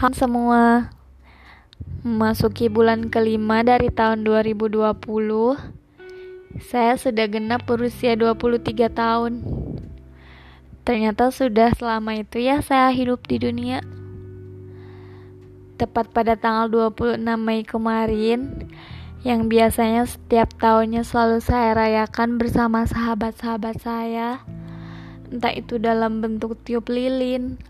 Hai semua. Memasuki bulan kelima dari tahun 2020 Saya sudah genap berusia 23 tahun. Ternyata sudah selama itu ya saya hidup di dunia. Tepat pada tanggal 26 Mei kemarin Yang biasanya setiap tahunnya selalu saya rayakan bersama sahabat-sahabat saya. Entah itu dalam bentuk tiup lilin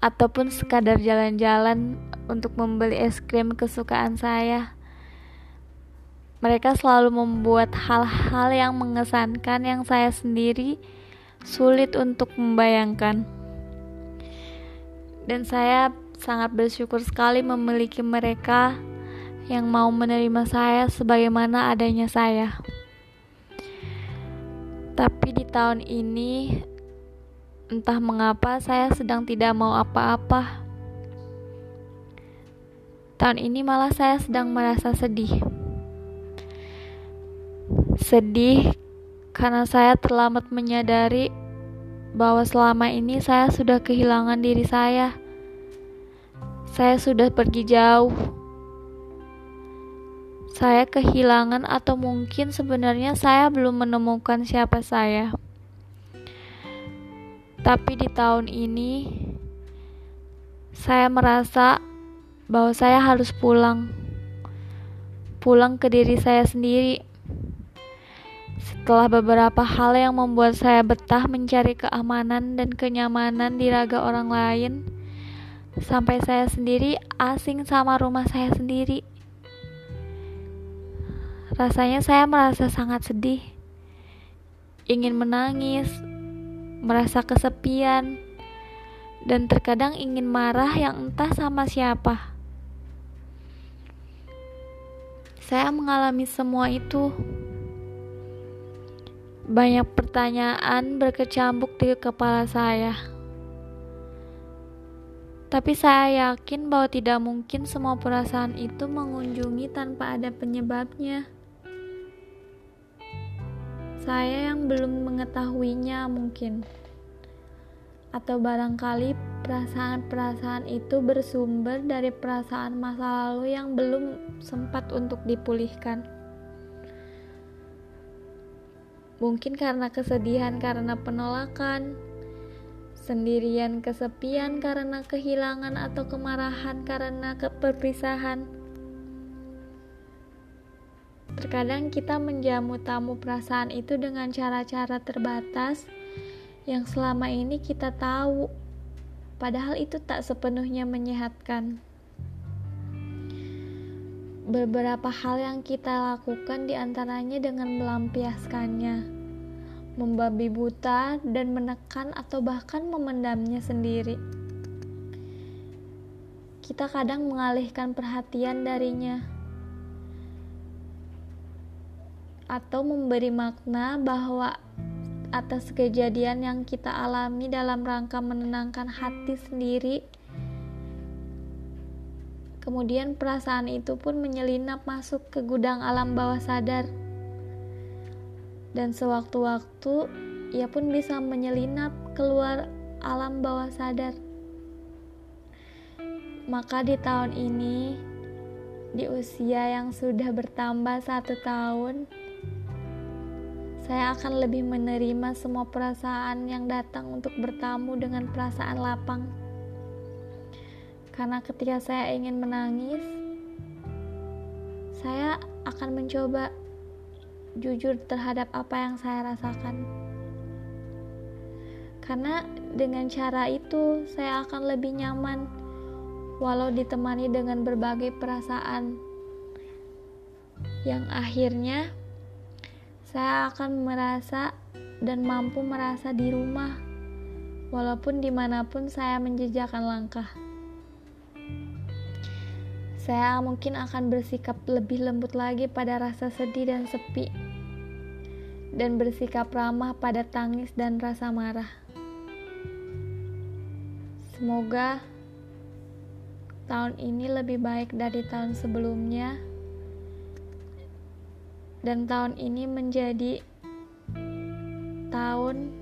ataupun sekadar jalan-jalan untuk membeli es krim kesukaan saya. Mereka selalu membuat hal-hal yang mengesankan yang saya sendiri sulit untuk membayangkan. Dan saya sangat bersyukur sekali memiliki mereka yang mau menerima saya sebagaimana adanya saya. Tapi di tahun ini Entah mengapa saya sedang tidak mau apa-apa. Tahun ini malah saya sedang merasa sedih. Sedih karena saya terlambat menyadari bahwa selama ini saya sudah kehilangan diri saya. Saya sudah pergi jauh. Saya kehilangan, atau mungkin sebenarnya saya belum menemukan siapa saya. Tapi di tahun ini saya merasa bahwa saya harus pulang. Pulang ke diri saya sendiri. Setelah beberapa hal yang membuat saya betah mencari keamanan dan kenyamanan di raga orang lain, sampai saya sendiri asing sama rumah saya sendiri. Rasanya saya merasa sangat sedih, ingin menangis, merasa kesepian, dan terkadang ingin marah yang entah sama siapa. Saya mengalami semua itu. Banyak pertanyaan berkecambuk di kepala saya. Tapi saya yakin bahwa tidak mungkin semua perasaan itu mengunjungi tanpa ada penyebabnya. Saya yang belum mengetahuinya mungkin. Atau barangkali perasaan-perasaan itu bersumber dari perasaan masa lalu yang belum sempat untuk dipulihkan. Mungkin karena kesedihan karena penolakan, sendirian kesepian karena kehilangan atau kemarahan karena keperpisahan Terkadang kita menjamu tamu perasaan itu dengan cara-cara terbatas yang selama ini kita tahu, padahal itu tak sepenuhnya menyehatkan. Beberapa hal yang kita lakukan di antaranya dengan melampiaskannya, membabi buta, dan menekan atau bahkan memendamnya sendiri. Kita kadang mengalihkan perhatian darinya atau memberi makna bahwa atas kejadian yang kita alami dalam rangka menenangkan hati sendiri. Kemudian perasaan itu pun menyelinap masuk ke gudang alam bawah sadar. Dan sewaktu-waktu ia pun bisa menyelinap keluar alam bawah sadar. Maka di tahun ini, di usia yang sudah bertambah satu tahun, saya akan lebih menerima semua perasaan yang datang untuk bertamu dengan perasaan lapang. Karena ketika saya ingin menangis, saya akan mencoba jujur terhadap apa yang saya rasakan. Karena dengan cara itu saya akan lebih nyaman walau ditemani dengan berbagai perasaan yang akhirnya saya akan merasa dan mampu merasa di rumah, walaupun di mana pun saya menjejakkan langkah. Saya mungkin akan bersikap lebih lembut lagi pada rasa sedih dan sepi, dan bersikap ramah pada tangis dan rasa marah. Semoga tahun ini lebih baik dari tahun sebelumnya dan tahun ini menjadi tahun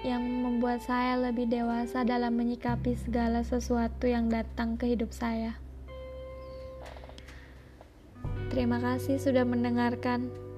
yang membuat saya lebih dewasa dalam menyikapi segala sesuatu yang datang ke hidup saya. Terima kasih sudah mendengarkan.